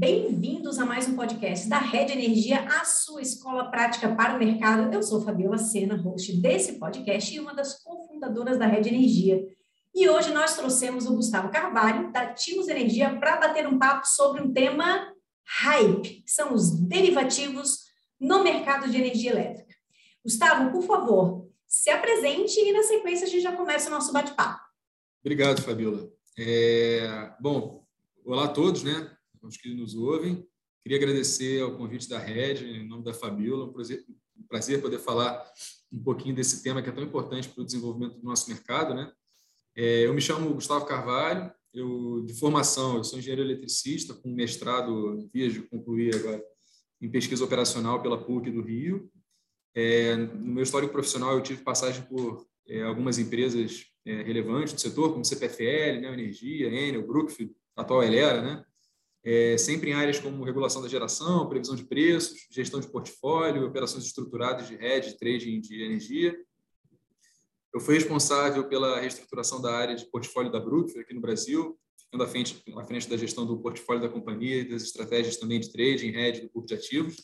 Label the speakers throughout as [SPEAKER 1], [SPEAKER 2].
[SPEAKER 1] Bem-vindos a mais um podcast da Rede Energia, a sua escola prática para o mercado. Eu sou Fabiola Sena, host desse podcast e uma das cofundadoras da Rede Energia. E hoje nós trouxemos o Gustavo Carvalho, da Timos Energia, para bater um papo sobre um tema hype, que são os derivativos no mercado de energia elétrica. Gustavo, por favor, se apresente e na sequência a gente já começa o nosso bate-papo.
[SPEAKER 2] Obrigado, Fabiola. É, bom, olá a todos, né? Os que nos ouvem. Queria agradecer ao convite da Red, em nome da Fabiola. Um prazer, um prazer poder falar um pouquinho desse tema que é tão importante para o desenvolvimento do nosso mercado, né? É, eu me chamo Gustavo Carvalho. Eu de formação, eu sou engenheiro eletricista com mestrado, vias de concluir agora em pesquisa operacional pela PUC do Rio. É, no meu histórico profissional, eu tive passagem por é, algumas empresas é, relevantes do setor, como CPFL, Neo Energia, Enel, Brookfield, atual Elera, né? É, sempre em áreas como regulação da geração, previsão de preços, gestão de portfólio, operações estruturadas de hedge, trading de energia. Eu fui responsável pela reestruturação da área de portfólio da Brookfield aqui no Brasil, ficando à frente, à frente da gestão do portfólio da companhia e das estratégias também de trading, hedge, do grupo de ativos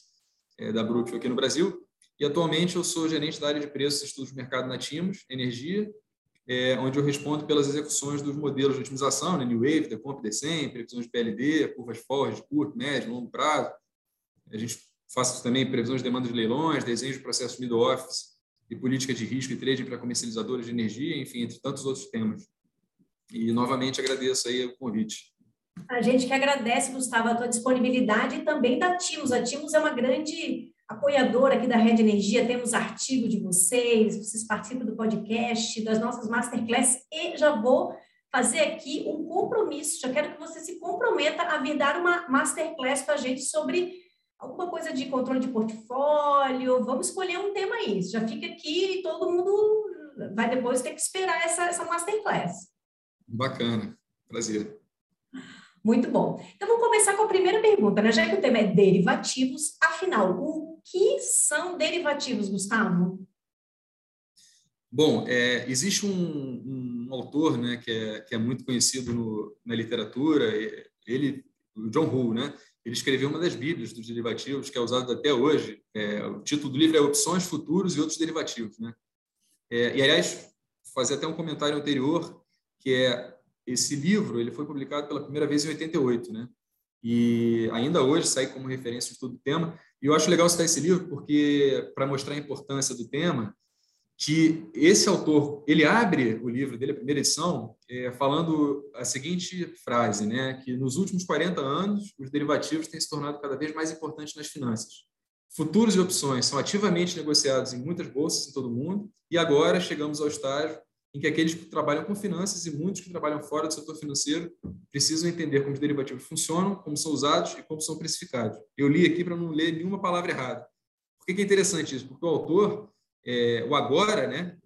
[SPEAKER 2] é, da Brookfield aqui no Brasil. E atualmente eu sou gerente da área de preços e estudos de mercado na Timos, energia, é, onde eu respondo pelas execuções dos modelos de otimização, né, New Wave, Decomp, Decem, previsões de PLD, curvas forward, curto, médio, longo prazo. A gente faz também previsões de demanda de leilões, desenho de processos middle office e política de risco e trading para comercializadores de energia, enfim, entre tantos outros temas. E novamente agradeço aí o convite.
[SPEAKER 1] A gente que agradece, Gustavo, a tua disponibilidade e também da Timos. A Timos é uma grande apoiadora aqui da Rede Energia, temos artigo de vocês, vocês participam do podcast, das nossas masterclass e já vou fazer aqui um compromisso, já quero que você se comprometa a vir dar uma masterclass para a gente sobre alguma coisa de controle de portfólio, vamos escolher um tema aí, já fica aqui e todo mundo vai depois ter que esperar essa, essa masterclass.
[SPEAKER 2] Bacana, prazer.
[SPEAKER 1] Muito bom. Então, vamos começar com a primeira pergunta, né? Já que o tema é derivativos, afinal, o que são derivativos, Gustavo?
[SPEAKER 2] Bom, é, existe um, um, autor né, que, é, que é muito conhecido no, na literatura, ele, o John Hull, né? Ele escreveu uma das bíblias dos derivativos, que é usado até hoje. É, o título do livro é Opções, Futuros e Outros Derivativos. Né? É, e, aliás, fazer até um comentário anterior, que é esse livro ele foi publicado pela primeira vez em 88, né? E ainda hoje sai como referência de todo o tema. E eu acho legal citar esse livro porque para mostrar a importância do tema, que esse autor ele abre o livro dele, a primeira edição, é, falando a seguinte frase, né? Que nos últimos 40 anos os derivativos têm se tornado cada vez mais importantes nas finanças. Futuros e opções são ativamente negociados em muitas bolsas em todo o mundo e agora chegamos ao estágio em que aqueles que trabalham com finanças e muitos que trabalham fora do setor financeiro precisam entender como os derivativos funcionam, como são usados e como são precificados. Eu li aqui para não ler nenhuma palavra errada. Por que é interessante isso? Porque o autor, é, o agora, né,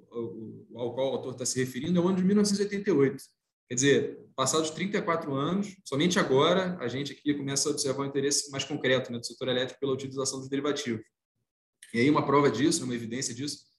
[SPEAKER 2] ao qual o autor está se referindo, é o ano de 1988. Quer dizer, passados 34 anos, somente agora a gente aqui começa a observar o interesse mais concreto né, do setor elétrico pela utilização dos derivativos. E aí uma prova disso, uma evidência disso,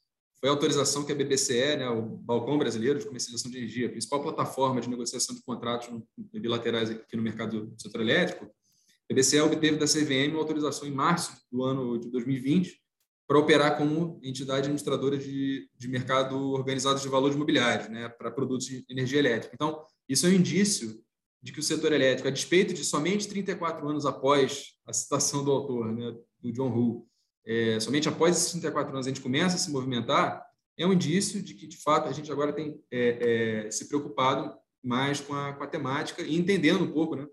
[SPEAKER 2] foi a autorização que a BBCE, né, o Balcão Brasileiro de Comercialização de Energia, a principal plataforma de negociação de contratos bilaterais aqui no mercado do setor elétrico, a BBCE obteve da CVM uma autorização em março do ano de 2020 para operar como entidade administradora de, de mercado organizado de valores imobiliários, né, para produtos de energia elétrica. Então, isso é um indício de que o setor elétrico, a despeito de somente 34 anos após a citação do autor, né, do John Hull, é, somente após esses 34 anos a gente começa a se movimentar, é um indício de que, de fato, a gente agora tem é, é, se preocupado mais com a, com a, temática e entendendo um pouco né,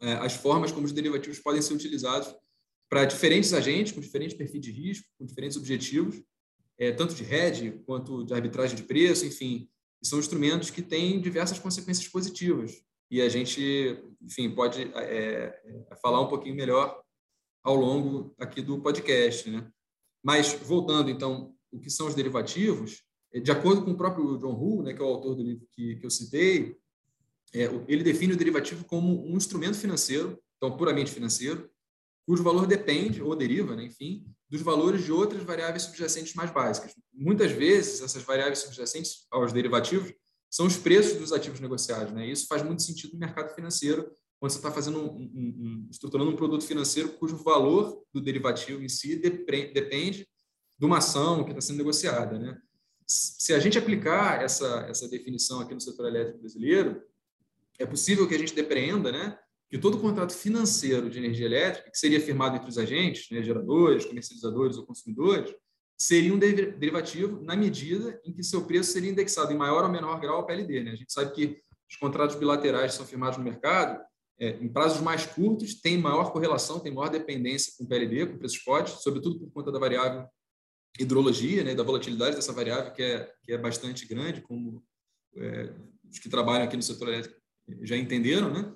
[SPEAKER 2] é, as formas como os derivativos podem ser utilizados para diferentes agentes, com diferentes perfis de risco, com diferentes objetivos, é, tanto de hedge quanto de arbitragem de preço, enfim, são instrumentos que têm diversas consequências positivas. E a gente, enfim, pode é, falar um pouquinho melhor ao longo aqui do podcast. Né? Mas, voltando, então, o que são os derivativos, é, de acordo com o próprio John Hull, né, que é o autor do livro que, que eu citei, é, ele define o derivativo como um instrumento financeiro, então puramente financeiro, cujo valor depende, ou deriva, né, enfim, dos valores de outras variáveis subjacentes mais básicas. Muitas vezes, essas variáveis subjacentes aos derivativos são os preços dos ativos negociados. Né? Isso faz muito sentido no mercado financeiro, quando você está fazendo um, um, um, estruturando um produto financeiro cujo valor do derivativo em si depende de uma ação que está sendo negociada, né? Se a gente aplicar essa essa definição aqui no setor elétrico brasileiro, é possível que a gente depreenda, né, que todo contrato financeiro de energia elétrica, que seria firmado entre os agentes, né, geradores, comercializadores ou consumidores, seria um derivativo na medida em que seu preço seria indexado em maior ou menor grau ao PLD. Né? A gente sabe que os contratos bilaterais que são firmados no mercado, é, em prazos mais curtos, têm maior correlação, têm maior dependência com o PLD, com o preço spot, sobretudo por conta da variável hidrologia, né, da volatilidade dessa variável, que é, que é bastante grande, como é, os que trabalham aqui no setor elétrico já entenderam, né?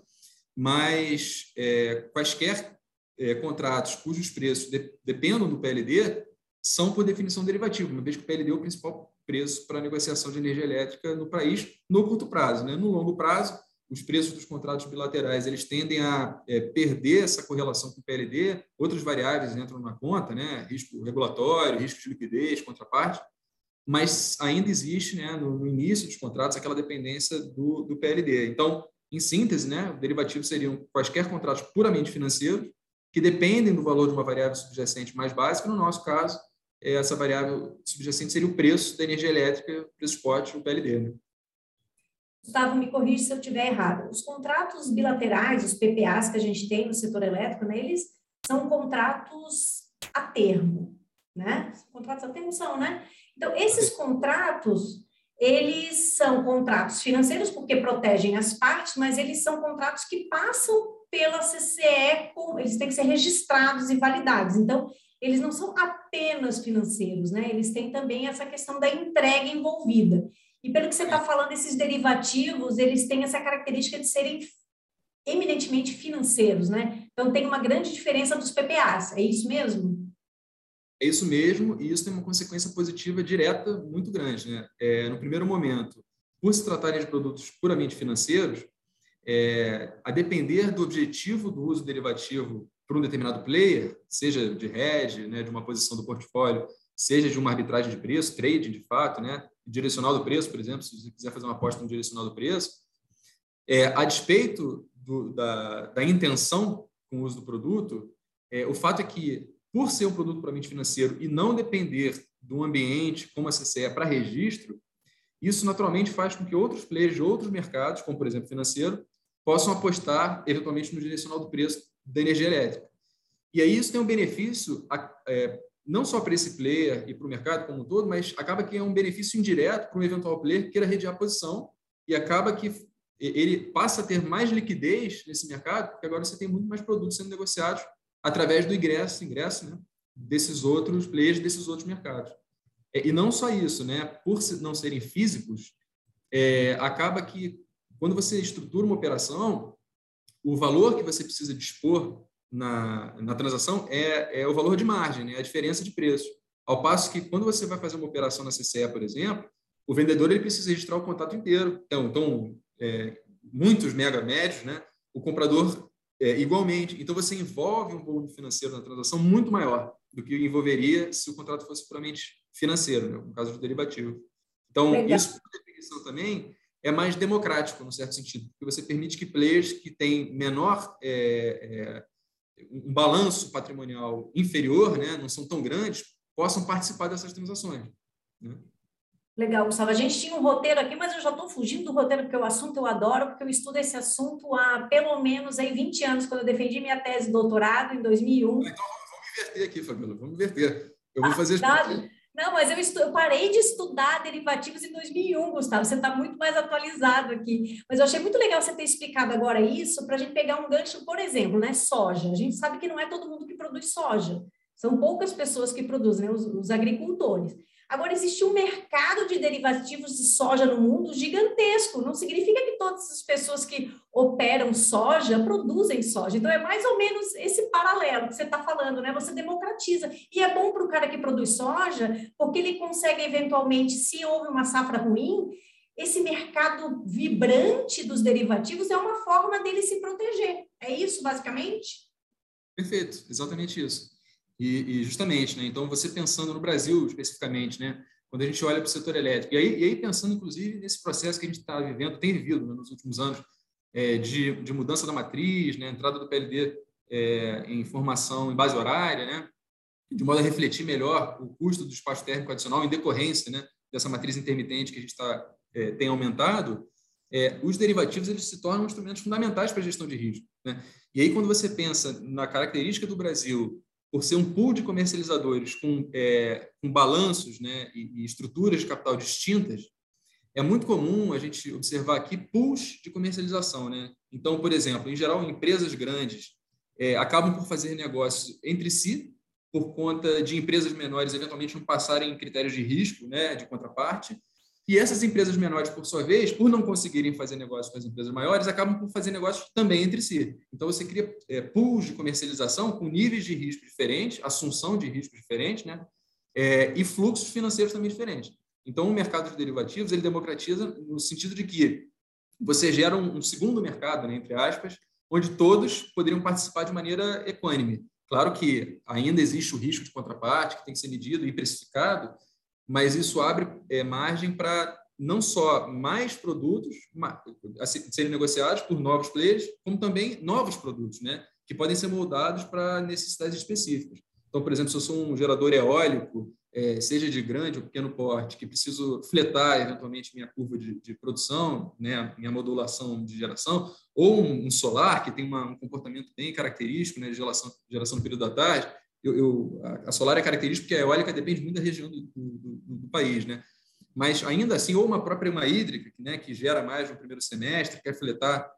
[SPEAKER 2] mas é, quaisquer é, contratos cujos preços de, dependam do PLD são, por definição, derivativos, uma vez que o PLD é o principal preço para negociação de energia elétrica no país no curto prazo. Né? No longo prazo, os preços dos contratos bilaterais eles tendem a é, perder essa correlação com o PLD, outras variáveis entram na conta, né? risco regulatório, risco de liquidez, contraparte, mas ainda existe né, no, no início dos contratos aquela dependência do, do PLD. Então, em síntese, né, derivativos seriam quaisquer contratos puramente financeiros que dependem do valor de uma variável subjacente mais básica. No nosso caso, essa variável subjacente seria o preço da energia elétrica, preço spot, o PLD. Né?
[SPEAKER 1] Gustavo, me corrige se eu estiver errado. Os contratos bilaterais, os PPAs que a gente tem no setor elétrico, né, eles são contratos a termo, né? Contratos a termo são, né? Então, esses contratos, eles são contratos financeiros porque protegem as partes, mas eles são contratos que passam pela CCE, eles têm que ser registrados e validados. Então, eles não são apenas financeiros, né? Eles têm também essa questão da entrega envolvida. E pelo que você está falando, esses derivativos, eles têm essa característica de serem eminentemente financeiros, né? Então tem uma grande diferença dos PPAs, é isso mesmo?
[SPEAKER 2] É isso mesmo, e isso tem uma consequência positiva direta muito grande, né? É, no primeiro momento, por se tratarem de produtos puramente financeiros, é, a depender do objetivo do uso derivativo para um determinado player, seja de hedge, né, de uma posição do portfólio, seja de uma arbitragem de preço, trading de fato, né, direcional do preço, por exemplo, se você quiser fazer uma aposta no direcional do preço, é, a despeito do, da, da, intenção com o uso do produto, é, o fato é que, por ser um produto puramente financeiro e não depender do ambiente como a CCE para registro, isso naturalmente faz com que outros players de outros mercados, como por exemplo financeiro, possam apostar eventualmente no direcional do preço da energia elétrica. E aí isso tem um benefício é, não só para esse player e para o mercado como um todo, mas acaba que é um benefício indireto para um eventual player que queira redear a posição e acaba que ele passa a ter mais liquidez nesse mercado, porque agora você tem muito mais produtos sendo negociados através do ingresso, ingresso né, desses outros players, desses outros mercados. É, e não só isso, né, por não serem físicos, é, acaba que quando você estrutura uma operação, o valor que você precisa dispor na, na transação é, é o valor de margem, né? a diferença de preço. Ao passo que, quando você vai fazer uma operação na CCE, por exemplo, o vendedor ele precisa registrar o contrato inteiro. Então, então é, muitos mega médios, né? o comprador é, igualmente. Então, você envolve um volume financeiro na transação muito maior do que envolveria se o contrato fosse puramente financeiro, né? no caso de derivativo. Então, Legal. isso, por definição, também é mais democrático, no certo sentido, porque você permite que players que têm menor é, é um balanço patrimonial inferior, né, não são tão grandes, possam participar dessas transações. Né?
[SPEAKER 1] Legal, Gustavo. A gente tinha um roteiro aqui, mas eu já estou fugindo do roteiro, porque o assunto eu adoro, porque eu estudo esse assunto há pelo menos aí 20 anos, quando eu defendi minha tese de doutorado, em 2001.
[SPEAKER 2] Então, vamos inverter aqui, Fabiola, vamos inverter. Eu vou fazer...
[SPEAKER 1] Ah, não, mas eu, estu... eu parei de estudar derivativos em 2001, Gustavo. Você está muito mais atualizado aqui. Mas eu achei muito legal você ter explicado agora isso para a gente pegar um gancho, por exemplo, né? Soja. A gente sabe que não é todo mundo que produz soja. São poucas pessoas que produzem, né? os, os agricultores. Agora, existe um mercado de derivativos de soja no mundo gigantesco. Não significa que todas as pessoas que operam soja produzem soja. Então, é mais ou menos esse paralelo que você está falando, né? Você democratiza. E é bom para o cara que produz soja, porque ele consegue, eventualmente, se houve uma safra ruim, esse mercado vibrante dos derivativos é uma forma dele se proteger. É isso, basicamente?
[SPEAKER 2] Perfeito, exatamente isso. E, e, justamente, né? Então, você pensando no Brasil especificamente, né? Quando a gente olha para o setor elétrico, e aí, e aí pensando, inclusive, nesse processo que a gente está vivendo, tem vivido né, nos últimos anos, é, de, de, mudança da matriz, né, entrada do PLD é, em formação em base horária, né, de modo a refletir melhor o custo do espaço térmico adicional em decorrência né, dessa matriz intermitente que a gente tá, é, tem aumentado, é, os derivativos eles se tornam instrumentos fundamentais para a gestão de risco. Né? E aí, quando você pensa na característica do Brasil por ser um pool de comercializadores com, é, com balanços né, e, e, estruturas de capital distintas, é muito comum a gente observar aqui pools de comercialização. Né? Então, por exemplo, em geral, empresas grandes é, acabam por fazer negócios entre si, por conta de empresas menores eventualmente não passarem critérios de risco, né, de contraparte, e essas empresas menores, por sua vez, por não conseguirem fazer negócio com as empresas maiores, acabam por fazer negócios também entre si. Então, você cria é, pools de comercialização com níveis de risco diferentes, assunção de risco diferente, né? É, e fluxos financeiros também diferentes. Então, o mercado de derivativos ele democratiza no sentido de que você gera um, um segundo mercado, né, entre aspas, onde todos poderiam participar de maneira equânime. Claro que ainda existe o risco de contraparte que tem que ser medido e precificado, mas isso abre é, margem para não só mais produtos a serem negociados por novos players, como também novos produtos, né, que podem ser moldados para necessidades específicas. Então, por exemplo, se eu sou um gerador eólico, é, seja de grande ou pequeno porte, que preciso fletar eventualmente minha curva de, de produção, né, minha modulação de geração, ou um, um solar que tem uma, um comportamento bem característico né, de geração, geração no período da tarde, eu, eu, a solar é característica porque a eólica depende muito da região do, do, do, país, né? Mas ainda assim, ou uma própria uma hídrica, né, que gera mais no primeiro semestre, quer fletar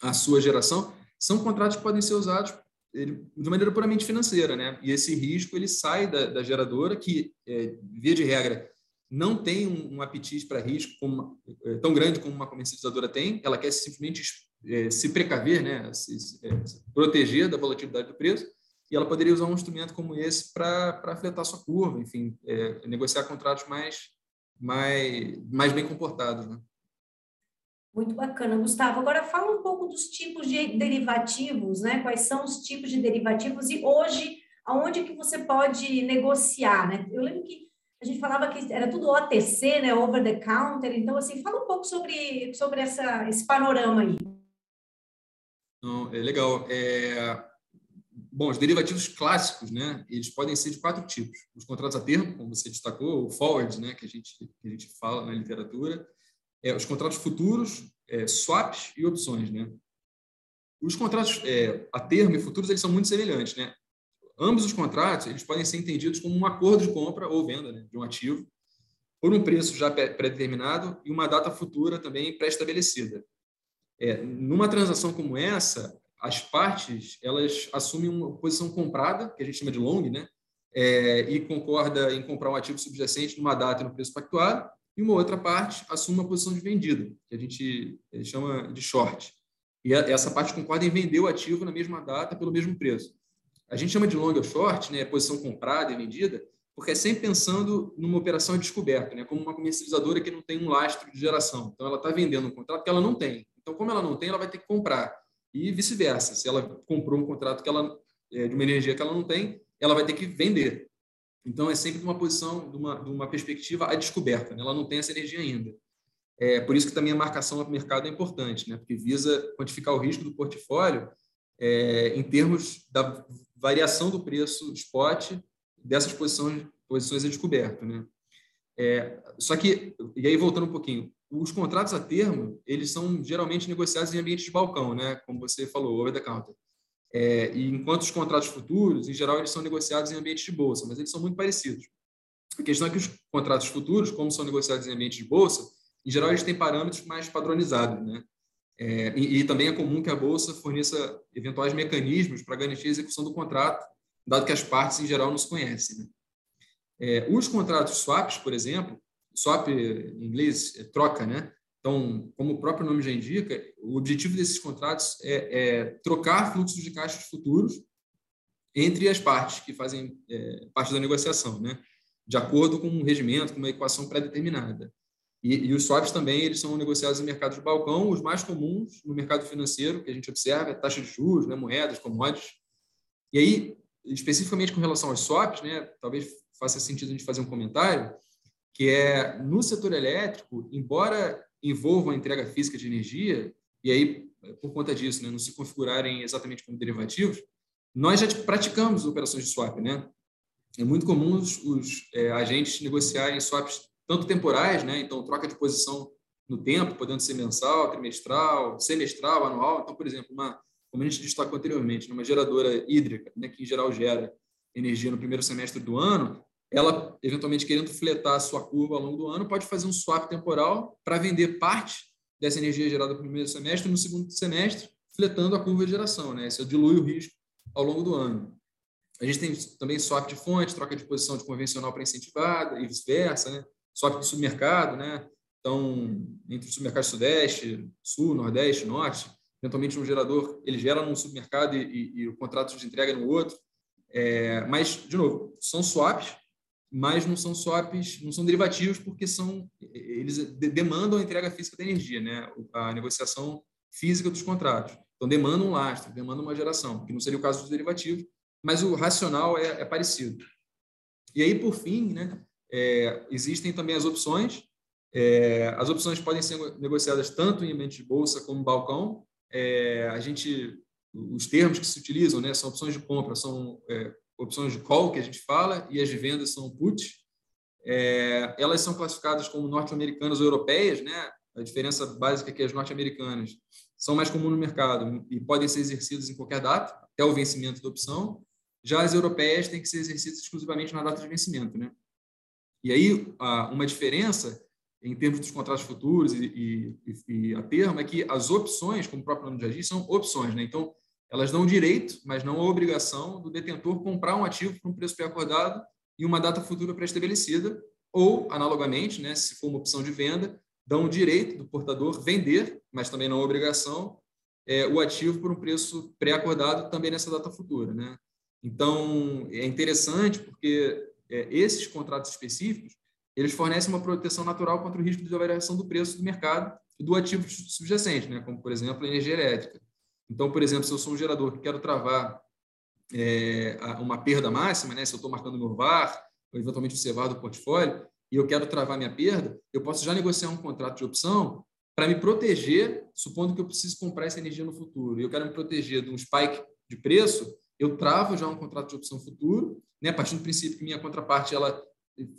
[SPEAKER 2] a sua geração, são contratos que podem ser usados de maneira puramente financeira, né? E esse risco ele sai da, da geradora, que é, via de regra não tem um, um apetite para risco é, tão grande como uma comercializadora tem. Ela quer simplesmente é, se precaver, né? Se, se, é, se proteger da volatilidade do preço e ela poderia usar um instrumento como esse para afetar sua curva, enfim, é, negociar contratos mais, mais, mais bem comportados. Né?
[SPEAKER 1] Muito bacana, Gustavo. Agora fala um pouco dos tipos de derivativos, né? Quais são os tipos de derivativos e hoje aonde que você pode negociar, né? Eu lembro que a gente falava que era tudo OTC, né? Over the counter. Então, assim, fala um pouco sobre, sobre essa, esse panorama aí.
[SPEAKER 2] Não, é legal. É, Bom, os derivativos clássicos, né, eles podem ser de quatro tipos. Os contratos a termo, como você destacou, o forward, né, que a gente que a gente fala na literatura, é, os contratos futuros, é, swaps e opções, né. Os contratos é, a termo e futuros eles são muito semelhantes, né. Ambos os contratos eles podem ser entendidos como um acordo de compra ou venda né, de um ativo por um preço já pré-determinado e uma data futura também pré-estabelecida. É, numa transação como essa, as partes elas assumem uma posição comprada, que a gente chama de long, né? É, e concorda em comprar um ativo subjacente numa data e no preço pactuado, e uma outra parte assume uma posição de vendida, que a gente eh, chama de short. E essa parte concorda em vender o ativo na mesma data pelo mesmo preço. A gente chama de long ou short, né, posição comprada e vendida, porque é sempre pensando numa operação descoberta, né, como uma comercializadora que não tem um lastro de geração. Então, ela está vendendo um contrato que ela não tem. Então, como ela não tem, ela vai ter que comprar e vice-versa. Se ela comprou um contrato que ela é, de uma energia que ela não tem, ela vai ter que vender. Então é sempre uma posição, de uma, de uma perspectiva à descoberta. Né? Ela não tem essa energia ainda. É por isso que também a marcação no mercado é importante, né? porque visa quantificar o risco do portfólio é, em termos da variação do preço spot dessas posições, posições à descoberta. Né? É, só que, e aí voltando um pouquinho, os contratos a termo, eles são geralmente negociados em ambientes de balcão, né? como você falou, over the counter. É, e enquanto os contratos futuros, em geral, eles são negociados em ambientes de bolsa, mas eles são muito parecidos. A questão é que os contratos futuros, como são negociados em ambientes de bolsa, em geral, eles têm parâmetros mais padronizados. Né? É, e, e, também é comum que a bolsa forneça eventuais mecanismos para garantir a execução do contrato, dado que as partes, em geral, não se conhecem. Né? É, os contratos swaps, por exemplo, swap em inglês é troca, né? Então, como o próprio nome já indica, o objetivo desses contratos é, é trocar fluxos de caixas futuros entre as partes que fazem é, parte da negociação, né? De acordo com um regimento, com uma equação pré-determinada. E, e, os swaps também eles são negociados em mercados de balcão, os mais comuns no mercado financeiro que a gente observa é taxa de juros, né, moedas, commodities. E aí, especificamente com relação aos swaps, né, talvez faça sentido a gente fazer um comentário que é no setor elétrico, embora envolva a entrega física de energia, e aí, por conta disso, né, não se configurarem exatamente como derivativos, nós já praticamos operações de swap, né? É muito comum os, os é, agentes negociarem swaps tanto temporais, né? Então, troca de posição no tempo, podendo ser mensal, trimestral, semestral, anual. Então, por exemplo, uma, como a gente destacou anteriormente, numa geradora hídrica, né, que em geral gera energia no primeiro semestre do ano, ela, eventualmente querendo fletar a sua curva ao longo do ano, pode fazer um swap temporal para vender parte dessa energia gerada no primeiro semestre no segundo semestre, fletando a curva de geração. Né? Isso dilui o risco ao longo do ano. A gente tem também swap de fonte, troca de posição de convencional para incentivada e vice-versa, né? swap de submercado, né? Então, entre o submercado sudeste, sul, nordeste, norte, eventualmente um gerador, ele gera num submercado e, e, e o contrato de entrega no outro. É, mas, de novo, são swaps, mas não são swaps, não são derivativos porque são eles demandam a entrega física da energia, né? A negociação física dos contratos. Então demanda um lastro, demanda uma geração, que não seria o caso dos derivativos, mas o racional é, é parecido. E aí, por fim, né, é, existem também as opções. É, as opções podem ser negociadas tanto em ambiente de bolsa como balcão. É, a gente, os termos que se utilizam, né, são opções de compra, são é, opções de call que a gente fala e as de venda são put. É, elas são classificadas como norte-americanas ou europeias, né? A diferença básica é que as norte-americanas são mais comuns no mercado e podem ser exercidas em qualquer data, até o vencimento da opção. Já as europeias têm que ser exercidas exclusivamente na data de vencimento, né? E aí, uma diferença em termos dos contratos futuros e, e, e a termo é que as opções, como o próprio nome já diz, são opções, né? Então, elas dão o direito, mas não a obrigação do detentor comprar um ativo por um preço pré-acordado e uma data futura pré-estabelecida, ou, analogamente, né, se for uma opção de venda, dão o direito do portador vender, mas também não a obrigação, é, o ativo por um preço pré-acordado também nessa data futura. Né? Então, é interessante porque é, esses contratos específicos eles fornecem uma proteção natural contra o risco de variação do preço do mercado do ativo subjacente, né? como, por exemplo, a energia elétrica. Então, por exemplo, se eu sou um gerador que quero travar é, uma perda máxima, né? se eu estou marcando meu VAR, ou eventualmente o CEVAR do portfólio, e eu quero travar minha perda, eu posso já negociar um contrato de opção para me proteger, supondo que eu preciso comprar essa energia no futuro, e eu quero me proteger de um spike de preço, eu travo já um contrato de opção futuro, né, a partir do princípio que minha contraparte ela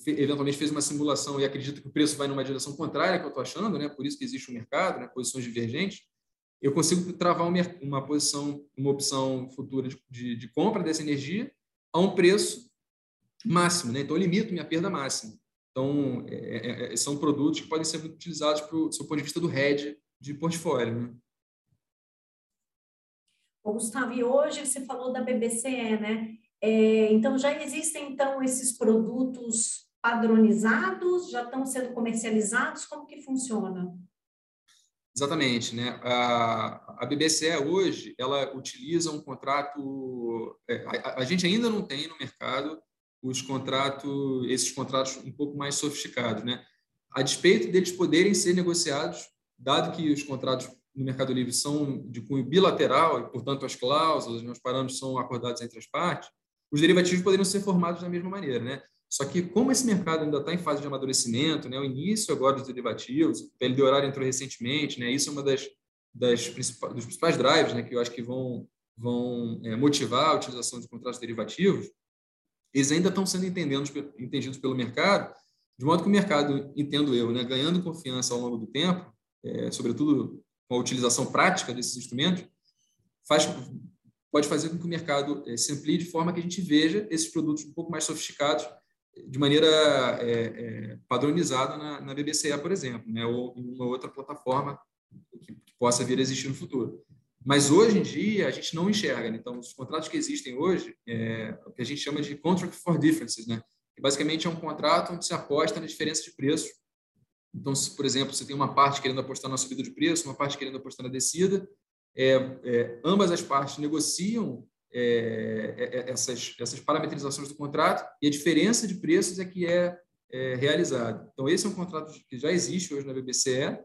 [SPEAKER 2] eventualmente fez uma simulação e acredita que o preço vai numa direção contrária que eu estou achando, né, por isso que existe o um mercado, né, posições divergentes, eu consigo travar uma, posição, uma opção futura de, de, de, compra dessa energia a um preço máximo, né? Então, eu limito minha perda máxima. Então, é, é, é são produtos que podem ser muito utilizados para o seu ponto de vista do hedge de portfólio, né?
[SPEAKER 1] Gustavo, e hoje você falou da BBCE, né? É, então, já existem, então, esses produtos padronizados, já estão sendo comercializados? Como que funciona?
[SPEAKER 2] Exatamente, né? A, a BBCE hoje ela utiliza um contrato. É, a, a, gente ainda não tem no mercado os contratos, esses contratos um pouco mais sofisticados, né? A despeito deles poderem ser negociados, dado que os contratos no Mercado Livre são de cunho bilateral e, portanto, as cláusulas, os parâmetros são acordados entre as partes, os derivativos poderiam ser formados da mesma maneira, né? Só que, como esse mercado ainda está em fase de amadurecimento, né, o início agora dos derivativos, o PL de horário entrou recentemente, né, isso é uma das, das principais, dos principais drives né, que eu acho que vão, vão é, motivar a utilização de contratos derivativos, eles ainda estão sendo entendidos, entendidos pelo mercado, de modo que o mercado, entendo eu, né, ganhando confiança ao longo do tempo, é, sobretudo com a utilização prática desses instrumentos, faz, pode fazer com que o mercado é, se amplie de forma que a gente veja esses produtos um pouco mais sofisticados de maneira é, é, padronizada na, na BBCE, por exemplo, né? ou em uma outra plataforma que, que, possa vir a existir no futuro. Mas hoje em dia a gente não enxerga. Né? Então, os contratos que existem hoje, é o que a gente chama de contract for differences, né? que basicamente é um contrato onde se aposta na diferença de preço. Então, se, por exemplo, você tem uma parte querendo apostar na subida de preço, uma parte querendo apostar na descida, é, é, ambas as partes negociam é, é, é, essas, essas parametrizações do contrato e a diferença de preços é que é, é realizada. Então, esse é um contrato que já existe hoje na BBCE,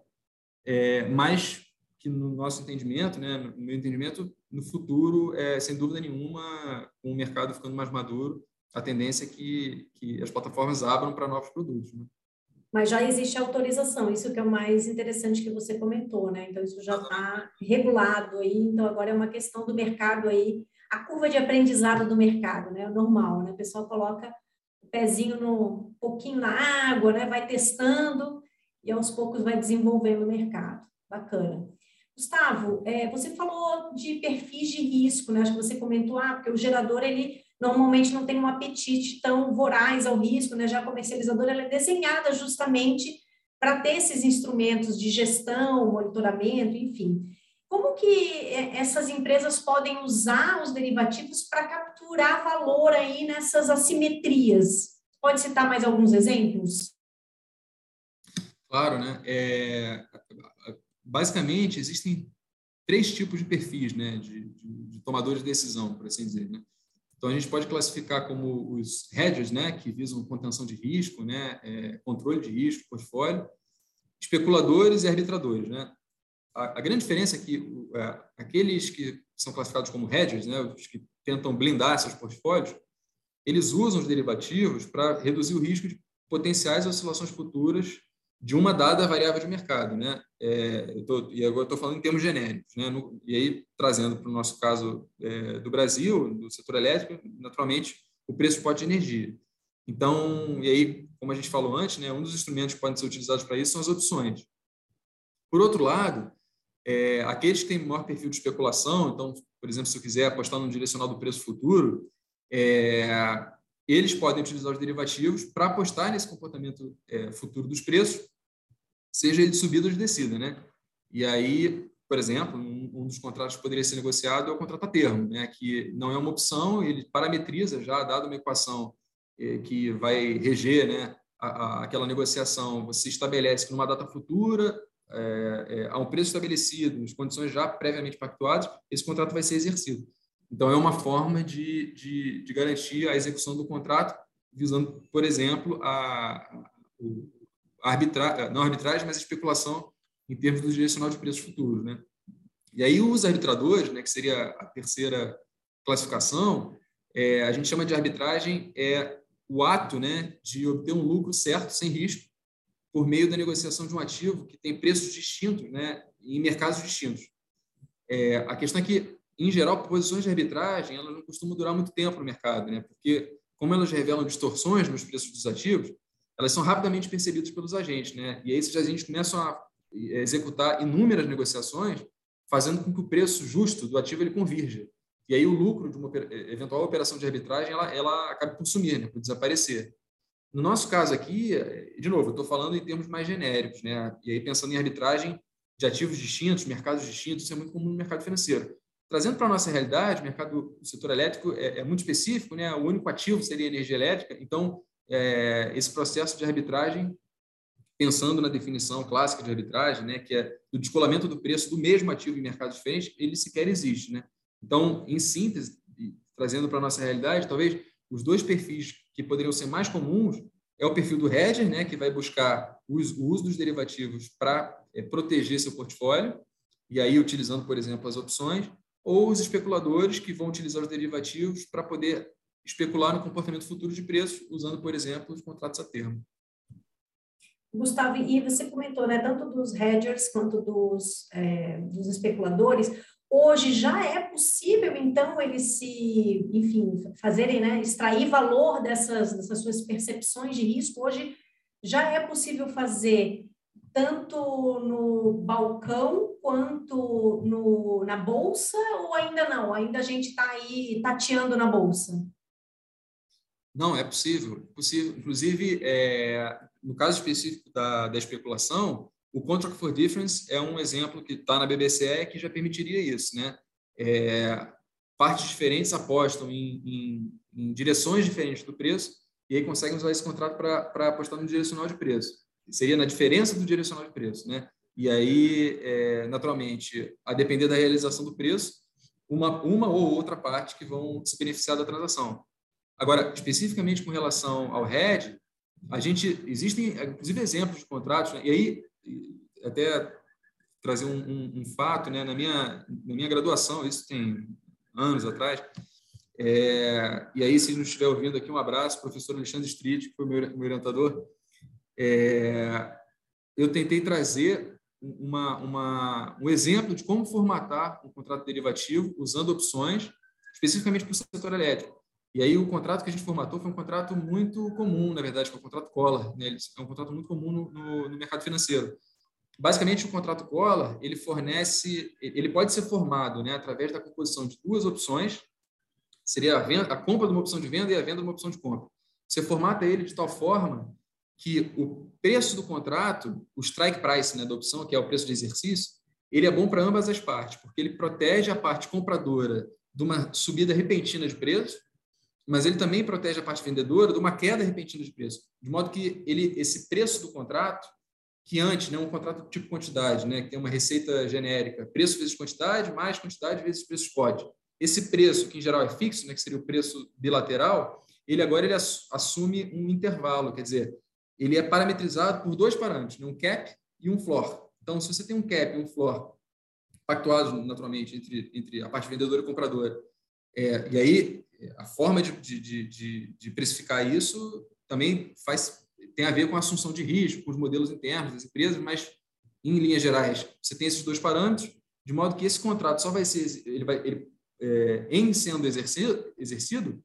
[SPEAKER 2] é, mas que no nosso entendimento, né, no meu entendimento, no futuro, é, sem dúvida nenhuma, com o mercado ficando mais maduro, a tendência é que, que as plataformas abram para novos produtos. Né?
[SPEAKER 1] Mas já existe autorização, isso que é o mais interessante que você comentou, né? Então, isso já está regulado aí, então agora é uma questão do mercado aí, a curva de aprendizado do mercado, né? É normal, né? O pessoal coloca o pezinho no um pouquinho na água, né? Vai testando e aos poucos vai desenvolvendo o mercado. Bacana. Gustavo, é, você falou de perfis de risco, né? Acho que você comentou, ah, porque o gerador, ele normalmente não tem um apetite tão voraz ao risco, né? Já a comercializadora ela é desenhada justamente para ter esses instrumentos de gestão, monitoramento, enfim. Como que é, essas empresas podem usar os derivativos para capturar valor aí nessas assimetrias? Pode citar mais alguns exemplos?
[SPEAKER 2] Claro, né? É, basicamente, existem três tipos de perfis né? de, de, de tomadores de decisão, por assim dizer. Né? Então, a gente pode classificar como os hedgers, né, que visam contenção de risco, né, é, controle de risco, portfólio, especuladores e arbitradores. Né? A, grande diferença é que é, aqueles que são classificados como hedgers, né, os que tentam blindar seus portfólios, eles usam os derivativos para reduzir o risco de potenciais oscilações futuras de uma dada variável de mercado, né? É, tô, e agora estou falando em termos genéricos, né? No, e aí trazendo para o nosso caso é, do Brasil, do setor elétrico, naturalmente o preço pode de energia. Então, e aí, como a gente falou antes, né? Um dos instrumentos que podem ser utilizados para isso são as opções. Por outro lado, é, aqueles que têm maior perfil de especulação, então, por exemplo, se eu quiser apostar no direcional do preço futuro, é, eles podem utilizar os derivativos para apostar nesse comportamento é, futuro dos preços, seja ele de subida ou de descida, né? E aí, por exemplo, um, um, dos contratos que poderia ser negociado é o contrato a termo, né? Que não é uma opção, ele parametriza já, dado uma equação é, que vai reger, né? A, a, aquela negociação, você estabelece que numa data futura, é, é, a um preço estabelecido, as condições já previamente pactuadas, esse contrato vai ser exercido. Então, é uma forma de, de, de garantir a execução do contrato, visando, por exemplo, a, a não a arbitragem, mas a especulação em termos do direcional de preços futuros. Né? E aí, os arbitradores, né, que seria a terceira classificação, é, a gente chama de arbitragem é o ato né, de obter um lucro certo, sem risco, por meio da negociação de um ativo que tem preços distintos né, em mercados distintos. É, a questão é que em geral, posições de arbitragem elas não costumam durar muito tempo no mercado, né? porque como elas revelam distorções nos preços dos ativos, elas são rapidamente percebidas pelos agentes. Né? E aí esses agentes começam a executar inúmeras negociações, fazendo com que o preço justo do ativo ele convirja. E aí o lucro de uma eventual operação de arbitragem ela, ela acaba por sumir, né? por desaparecer. No nosso caso aqui, de novo, eu estou falando em termos mais genéricos, né? e aí pensando em arbitragem de ativos distintos, mercados distintos, isso é muito comum no mercado financeiro. Trazendo para a nossa realidade, o mercado do setor elétrico é, é, muito específico, né? o único ativo seria a energia elétrica, então é, esse processo de arbitragem, pensando na definição clássica de arbitragem, né? que é o descolamento do preço do mesmo ativo em mercados diferentes, ele sequer existe. Né? Então, em síntese, trazendo para a nossa realidade, talvez os dois perfis que poderiam ser mais comuns é o perfil do hedger, né, que vai buscar o uso dos derivativos para é, proteger seu portfólio, e aí utilizando, por exemplo, as opções, ou os especuladores que vão utilizar os derivativos para poder especular no comportamento futuro de preços, usando, por exemplo, os contratos a termo.
[SPEAKER 1] Gustavo, e você comentou, né, tanto dos hedgers quanto dos, é, dos especuladores, hoje já é possível, então, eles se, enfim, fazerem, né, extrair valor dessas, dessas suas percepções de risco, hoje já é possível fazer tanto no balcão quanto no, na bolsa ou ainda não? Ainda a gente está aí tateando na bolsa?
[SPEAKER 2] Não, é possível. possível. Inclusive, é, no caso específico da, da especulação, o Contract for Difference é um exemplo que está na BBCE que já permitiria isso. Né? É, partes diferentes apostam em, em, em, direções diferentes do preço e aí conseguem usar esse contrato para apostar no direcional de preço seria na diferença do direcional de preço, né? E aí, é, naturalmente, a depender da realização do preço, uma, uma ou outra parte que vão se beneficiar da transação. Agora, especificamente com relação ao RED, a gente existem inclusive exemplos de contratos, né? e aí até trazer um, um, um, fato, né? Na minha na minha graduação, isso tem anos atrás, é, e aí se não estiver ouvindo aqui um abraço, professor Alexandre Street, que foi meu, meu orientador, é, eu tentei trazer uma, uma, um exemplo de como formatar um contrato derivativo usando opções, especificamente para o setor elétrico. E aí o contrato que a gente formatou foi um contrato muito comum, na verdade, é o contrato Collar. Né? É um contrato muito comum no, no, no mercado financeiro. Basicamente, o contrato Collar ele fornece, ele pode ser formado, né, através da composição de duas opções. Seria a, venda, a compra de uma opção de venda e a venda de uma opção de compra. Você formata ele de tal forma que o preço do contrato, o strike price né, da opção, que é o preço de exercício, ele é bom para ambas as partes, porque ele protege a parte compradora de uma subida repentina de preço mas ele também protege a parte vendedora de uma queda repentina de preço, de modo que ele, esse preço do contrato, que antes, né, um contrato tipo quantidade, né, que tem uma receita genérica, preço vezes quantidade, mais quantidade vezes preço spot. Esse preço, que em geral é fixo, né, que seria o preço bilateral, ele agora ele assume um intervalo, quer dizer, ele é parametrizado por dois parâmetros, né, um cap e um floor. Então, se você tem um cap e um floor pactuados naturalmente entre, entre a parte vendedora e compradora, é, e aí a forma de, de, de, de, precificar isso também faz tem a ver com a assunção de risco, com os modelos internos das empresas, mas em linhas gerais você tem esses dois parâmetros, de modo que esse contrato só vai ser ele vai ele, é, em sendo exercido, exercido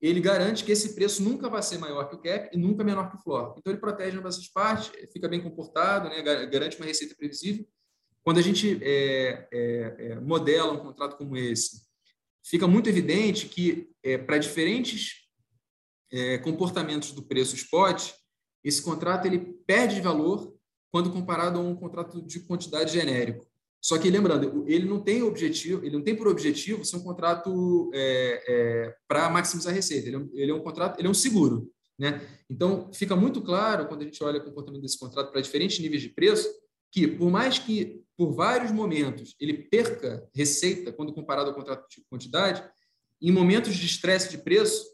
[SPEAKER 2] ele garante que esse preço nunca vai ser maior que o cap e nunca menor que o floor. Então ele protege ambas as partes, fica bem comportado, né, garante uma receita previsível. Quando a gente é, é, é modela um contrato como esse fica muito evidente que, é, para diferentes é, comportamentos do preço spot, esse contrato ele perde valor quando comparado a um contrato de quantidade genérico. Só que, lembrando, ele não tem objetivo, ele não tem por objetivo ser um contrato é, é, para maximizar a receita. Ele é, um, ele é, um, contrato, ele é um seguro. Né? Então, fica muito claro, quando a gente olha o comportamento desse contrato para diferentes níveis de preço, que, por mais que por vários momentos ele perca receita quando comparado ao contrato de quantidade, em momentos de estresse de preço,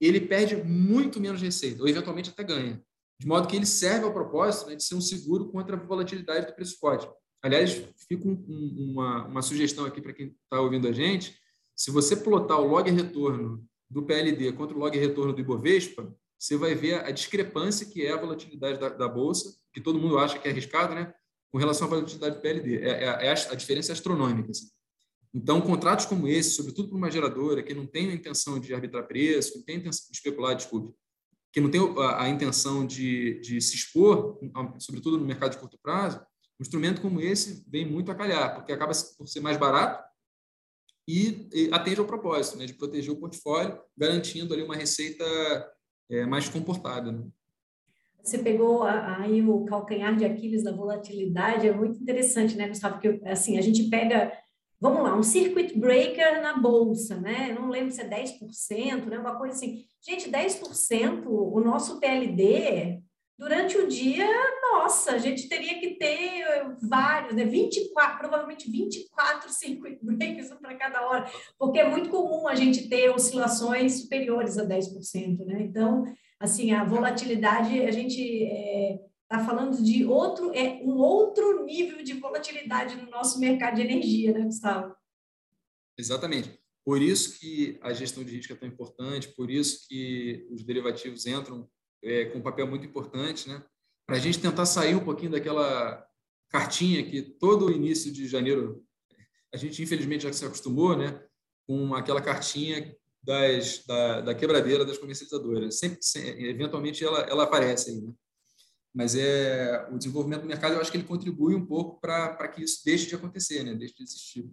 [SPEAKER 2] ele perde muito menos receita, ou eventualmente até ganha. De modo que ele serve ao propósito né, de ser um seguro contra a volatilidade do preço spot. Aliás, fica um, uma, uma sugestão aqui para quem está ouvindo a gente. Se você plotar o log retorno do PLD contra o log retorno do Ibovespa, você vai ver a discrepância que é a volatilidade da, da Bolsa, que todo mundo acha que é arriscado, né? Com relação à volatilidade do PLD. É, é, é a, diferença é astronômica. Assim. Então, contratos como esse, sobretudo para uma geradora que não tem a intenção de arbitrar preço, que tem a intenção de especular, desculpe, que não tem a, a intenção de, de, se expor, sobretudo no mercado de curto prazo, um instrumento como esse vem muito a calhar, porque acaba por ser mais barato e, e atende ao propósito, né, de proteger o portfólio, garantindo ali uma receita é, mais comportada. Né?
[SPEAKER 1] Você pegou aí o calcanhar de Aquiles da volatilidade, é muito interessante, né, Gustavo? Porque assim, a gente pega, vamos lá, um circuit breaker na bolsa, né? não lembro se é 10%, né? Uma coisa assim. Gente, 10%, o nosso PLD, durante o dia, nossa, a gente teria que ter vários, né? 24, provavelmente 24 circuit breakers para cada hora, porque é muito comum a gente ter oscilações superiores a 10%, né? Então, assim, a volatilidade, a gente está é, tá falando de outro, é um outro nível de volatilidade no nosso mercado de energia, né, Gustavo?
[SPEAKER 2] Exatamente. Por isso que a gestão de risco é tão importante, por isso que os derivativos entram é, com um papel muito importante, né? Para a gente tentar sair um pouquinho daquela cartinha que todo início de janeiro a gente infelizmente já se acostumou, né? Com aquela cartinha das, da, da quebradeira das comercializadoras. Sempre, sempre, eventualmente ela, ela aparece aí, né? Mas é o desenvolvimento do mercado, eu acho que ele contribui um pouco para que isso deixe de acontecer, né? Deixe de existir.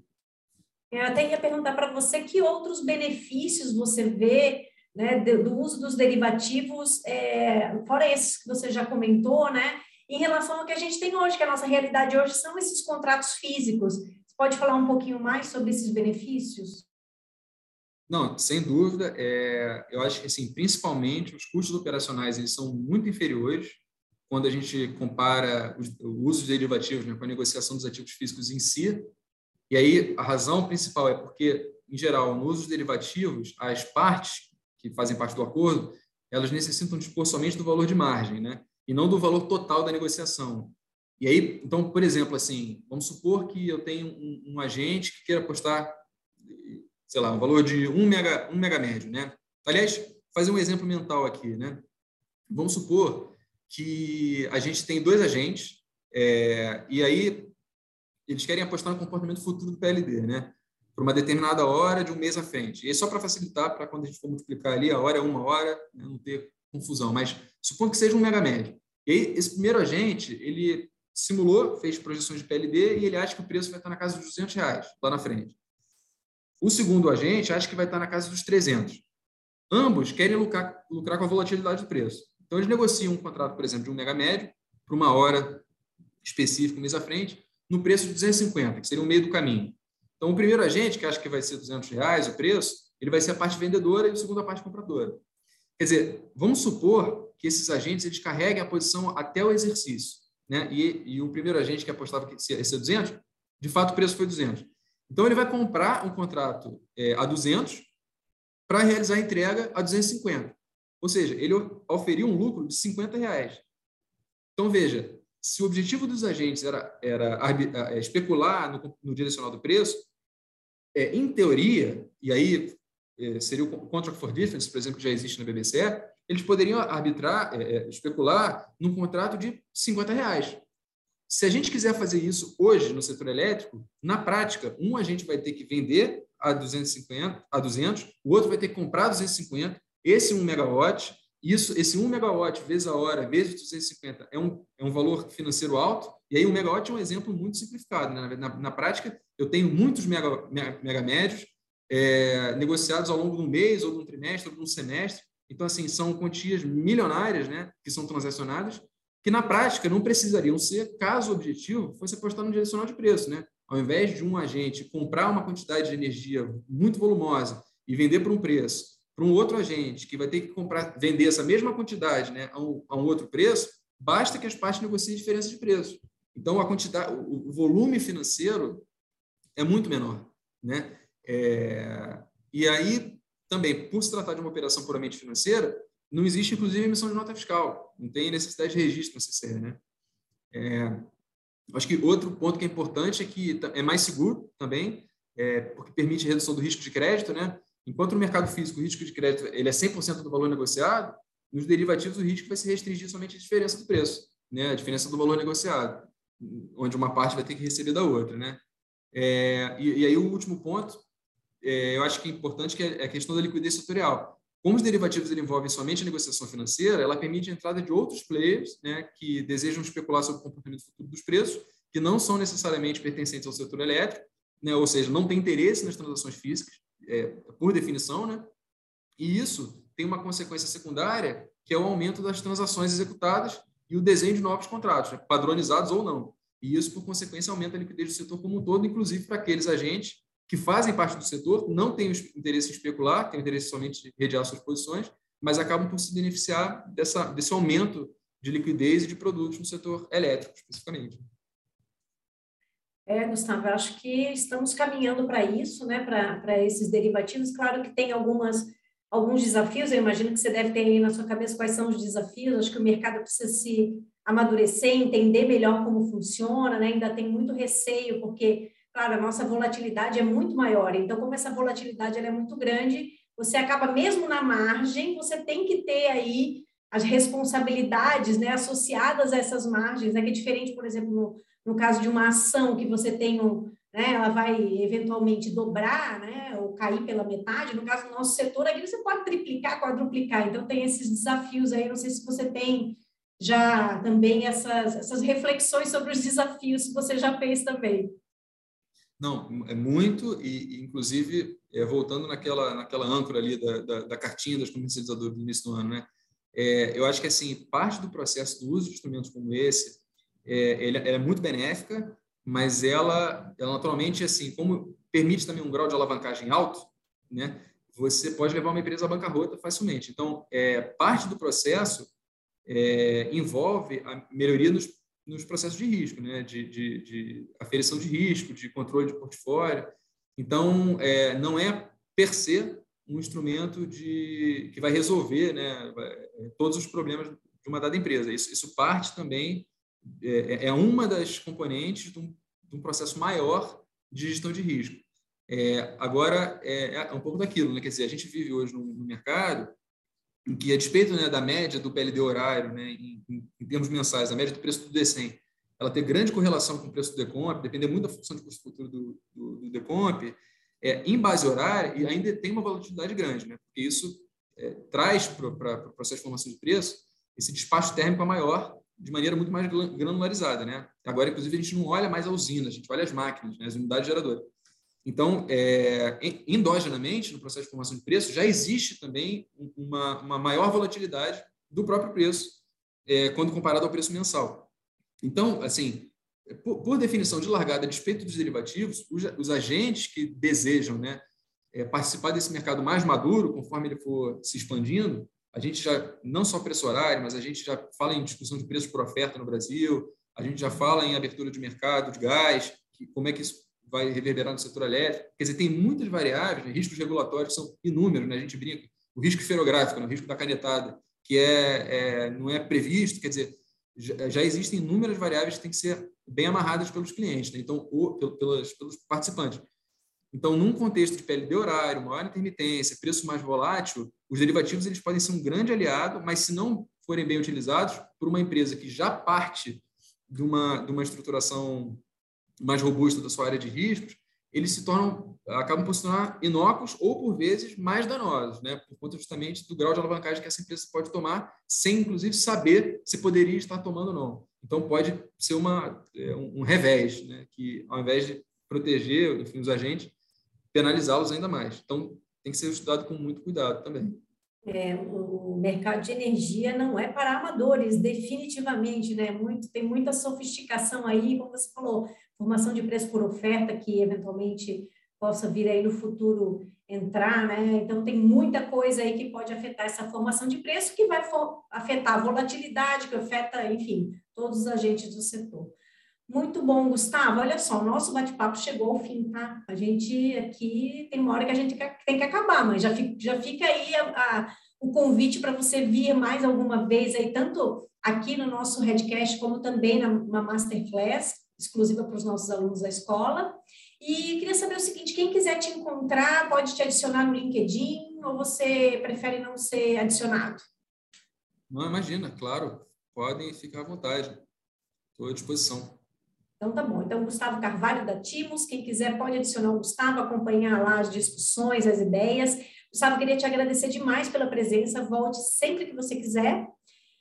[SPEAKER 1] Eu até ia perguntar para você que outros benefícios você vê né, do uso dos derivativos, é, fora esses que você já comentou, né, em relação ao que a gente tem hoje, que a nossa realidade hoje são esses contratos físicos. Você pode falar um pouquinho mais sobre esses benefícios?
[SPEAKER 2] Não, sem dúvida. É, eu acho que, assim, principalmente, os custos operacionais eles são muito inferiores quando a gente compara os, o uso de derivativos né, com a negociação dos ativos físicos em si. E aí, a razão principal é porque, em geral, no uso dos derivativos, as partes que fazem parte do acordo, elas necessitam dispor somente do valor de margem, né? E não do valor total da negociação. E aí, então, por exemplo, assim, vamos supor que eu tenho um, um agente que queira apostar sei lá, um valor de 1 mega, 1 mega médio, né? Aliás, fazer um exemplo mental aqui, né? Vamos supor que a gente tem dois agentes, é, e aí eles querem apostar no comportamento futuro do PLD, né? Por uma determinada hora de um mês à frente. E só para facilitar, para quando a gente for multiplicar ali, a hora é uma hora, né? não ter confusão. Mas supondo que seja um mega médio. E aí, esse primeiro agente, ele simulou, fez projeções de PLD e ele acha que o preço vai estar na casa dos 200 reais lá na frente. O segundo agente acha que vai estar na casa dos 300. Ambos querem lucrar, lucrar com a volatilidade do preço. Então, eles negociam um contrato, por exemplo, de um mega médio para uma hora específica, um mês à frente, no preço de 250, que seria o meio do caminho. Então, o primeiro agente, que acha que vai ser 200 reais o preço, ele vai ser a parte vendedora e o segundo a parte compradora. Quer dizer, vamos supor que esses agentes eles carreguem a posição até o exercício. Né? E, e o primeiro agente que apostava que ia ser 200, de fato o preço foi 200. Então, ele vai comprar um contrato é, a 200 para realizar a entrega a 250. Ou seja, ele oferiu um lucro de 50 reais. Então, veja, se o objetivo dos agentes era, era é, especular no, no, direcional do preço, é, em teoria, e aí é, seria o Contract for Difference, por exemplo, que já existe na BBC, eles poderiam arbitrar, é, é, especular num contrato de 50 reais. Se a gente quiser fazer isso hoje no setor elétrico, na prática, um agente vai ter que vender a 250, a 200, o outro vai ter que comprar 250, esse 1 megawatt, isso, esse 1 megawatt vezes a hora, vezes 250, é um, é um valor financeiro alto. E aí, o megawatt é um exemplo muito simplificado. Né? Na, na, prática, eu tenho muitos mega, mega médios é, negociados ao longo de um mês, ou de um trimestre, ou de um semestre. Então, assim, são quantias milionárias né, que são transacionadas, que na prática não precisariam ser, caso o objetivo fosse apostar no direcional de preço. Né? Ao invés de um agente comprar uma quantidade de energia muito volumosa e vender por um preço, para um outro agente que vai ter que comprar, vender essa mesma quantidade né, a, um, a um outro preço, basta que as partes negociem diferença de preço. Então, a quantidade, o, o volume financeiro é muito menor. Né? É, e aí, também, por se tratar de uma operação puramente financeira, não existe, inclusive, emissão de nota fiscal. Não tem necessidade de registro no CCR. Né? É, acho que outro ponto que é importante é que é mais seguro também, é, porque permite redução do risco de crédito, né? Enquanto no mercado físico o risco de crédito ele é 100% do valor negociado, nos derivativos o risco vai se restringir somente à diferença do preço, né? a diferença do valor negociado, onde uma parte vai ter que receber da outra. Né? É, e, e, aí o último ponto, é, eu acho que é importante, que é a questão da liquidez setorial. Como os derivativos envolvem somente a negociação financeira, ela permite a entrada de outros players né, que desejam especular sobre o comportamento futuro dos preços, que não são necessariamente pertencentes ao setor elétrico, né, ou seja, não têm interesse nas transações físicas, é, por definição, né? E isso tem uma consequência secundária, que é o aumento das transações executadas e o desenho de novos contratos, né? padronizados ou não. E isso, por consequência, aumenta a liquidez do setor como um todo, inclusive para aqueles agentes que fazem parte do setor, não têm interesse em especular, têm interesse somente em redear suas posições, mas acabam por se beneficiar dessa, desse aumento de liquidez e de produtos no setor elétrico, especificamente.
[SPEAKER 1] É, Gustavo, acho que estamos caminhando para isso, né, para esses derivativos. Claro que tem algumas, alguns desafios, eu imagino que você deve ter aí na sua cabeça quais são os desafios. Acho que o mercado precisa se amadurecer, entender melhor como funciona, né? ainda tem muito receio, porque, claro, a nossa volatilidade é muito maior. Então, como essa volatilidade é muito grande, você acaba, mesmo na margem, você tem que ter aí as responsabilidades né, associadas a essas margens, né, que é diferente, por exemplo, no no caso de uma ação que você tem um, né, ela vai eventualmente dobrar, né, ou cair pela metade. No caso do nosso setor aqui, você pode triplicar, quadruplicar. Então, tem esses desafios aí. Não sei se você tem já também essas, essas reflexões sobre os desafios, se você já fez também.
[SPEAKER 2] Não, é muito, e inclusive, é, voltando naquela, naquela âncora ali da, da, da cartinha das comercializadoras do início do ano, né? É, eu acho que, assim, parte do processo do uso de instrumentos como esse é, ela é muito benéfica, mas ela, ela naturalmente, assim, como permite também um grau de alavancagem alto, né, você pode levar uma empresa à bancarrota facilmente. Então, é, parte do processo é, envolve a melhoria nos, nos processos de risco, né, de, de, de, aferição de risco, de controle de portfólio. Então, é, não é per se um instrumento de, que vai resolver né, todos os problemas de uma dada empresa. Isso, isso parte também é, é, é uma das componentes de um, de um, processo maior de gestão de risco. É, agora, é, é, um pouco daquilo, né? quer dizer, a gente vive hoje no mercado em que, a despeito né, da média do PLD horário, né, em, em, termos mensais, a média do preço do DECEM, ela ter grande correlação com o preço do Decomp, depender muito da função de custo futuro do, do, do Decomp, é, em base horária, e ainda tem uma volatilidade grande, né, porque isso é, traz para o pro processo de formação de preço esse despacho térmico maior de maneira muito mais granularizada. Né? Agora, inclusive, a gente não olha mais a usina, a gente olha as máquinas, né, as unidades geradoras. Então, é, endogenamente, no processo de formação de preço, já existe também uma, uma maior volatilidade do próprio preço é, quando comparado ao preço mensal. Então, assim, por, por, definição de largada, a despeito dos derivativos, os, os agentes que desejam né, é, participar desse mercado mais maduro, conforme ele for se expandindo, a gente já, não só preço horário, mas a gente já fala em discussão de preço por oferta no Brasil, a gente já fala em abertura de mercado de gás, que, como é que isso vai reverberar no setor elétrico. Quer dizer, tem muitas variáveis, né? riscos regulatórios são inúmeros, né? a gente brinca. O risco ferográfico, né? o risco da canetada, que é, é, não é previsto, quer dizer, já, já, existem inúmeras variáveis que têm que ser bem amarradas pelos clientes, né? então, ou, pelos, pelos participantes. Então, num contexto de PLD horário, maior intermitência, preço mais volátil, os derivativos eles podem ser um grande aliado, mas se não forem bem utilizados por uma empresa que já parte de uma, de uma estruturação mais robusta da sua área de riscos, eles se tornam, acabam por se tornar inócuos ou, por vezes, mais danosos, né? por conta justamente do grau de alavancagem que essa empresa pode tomar, sem, inclusive, saber se poderia estar tomando ou não. Então, pode ser uma, é, um revés, né? que, ao invés de proteger enfim, os agentes, penalizá-los ainda mais. Então, tem que ser estudado com muito cuidado também.
[SPEAKER 1] É, o mercado de energia não é para amadores, definitivamente, né? Muito, tem muita sofisticação aí, como você falou, formação de preço por oferta que eventualmente possa vir aí no futuro entrar, né? Então tem muita coisa aí que pode afetar essa formação de preço que vai afetar a volatilidade, que afeta, enfim, todos os agentes do setor. Muito bom, Gustavo. Olha só, o nosso bate-papo chegou ao fim, tá? A gente aqui tem uma hora que a gente tem que acabar, mas já fica, já fica aí a, a, o convite para você vir mais alguma vez aí, tanto aqui no nosso Redcast, como também na, na Masterclass, exclusiva para os nossos alunos da escola. E queria saber o seguinte: quem quiser te encontrar, pode te adicionar no LinkedIn ou você prefere não ser adicionado?
[SPEAKER 2] Não, imagina, claro. Podem ficar à vontade. Estou à disposição.
[SPEAKER 1] Então, tá bom. Então, Gustavo Carvalho da Timos, quem quiser pode adicionar o Gustavo, acompanhar lá as discussões, as ideias. Gustavo, queria te agradecer demais pela presença. Volte sempre que você quiser.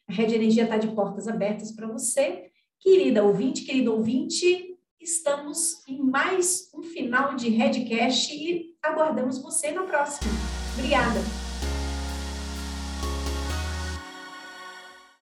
[SPEAKER 1] A Rede Energia está de portas abertas para você. Querida ouvinte, querido ouvinte, estamos em mais um final de Redcast e aguardamos você na próxima. Obrigada.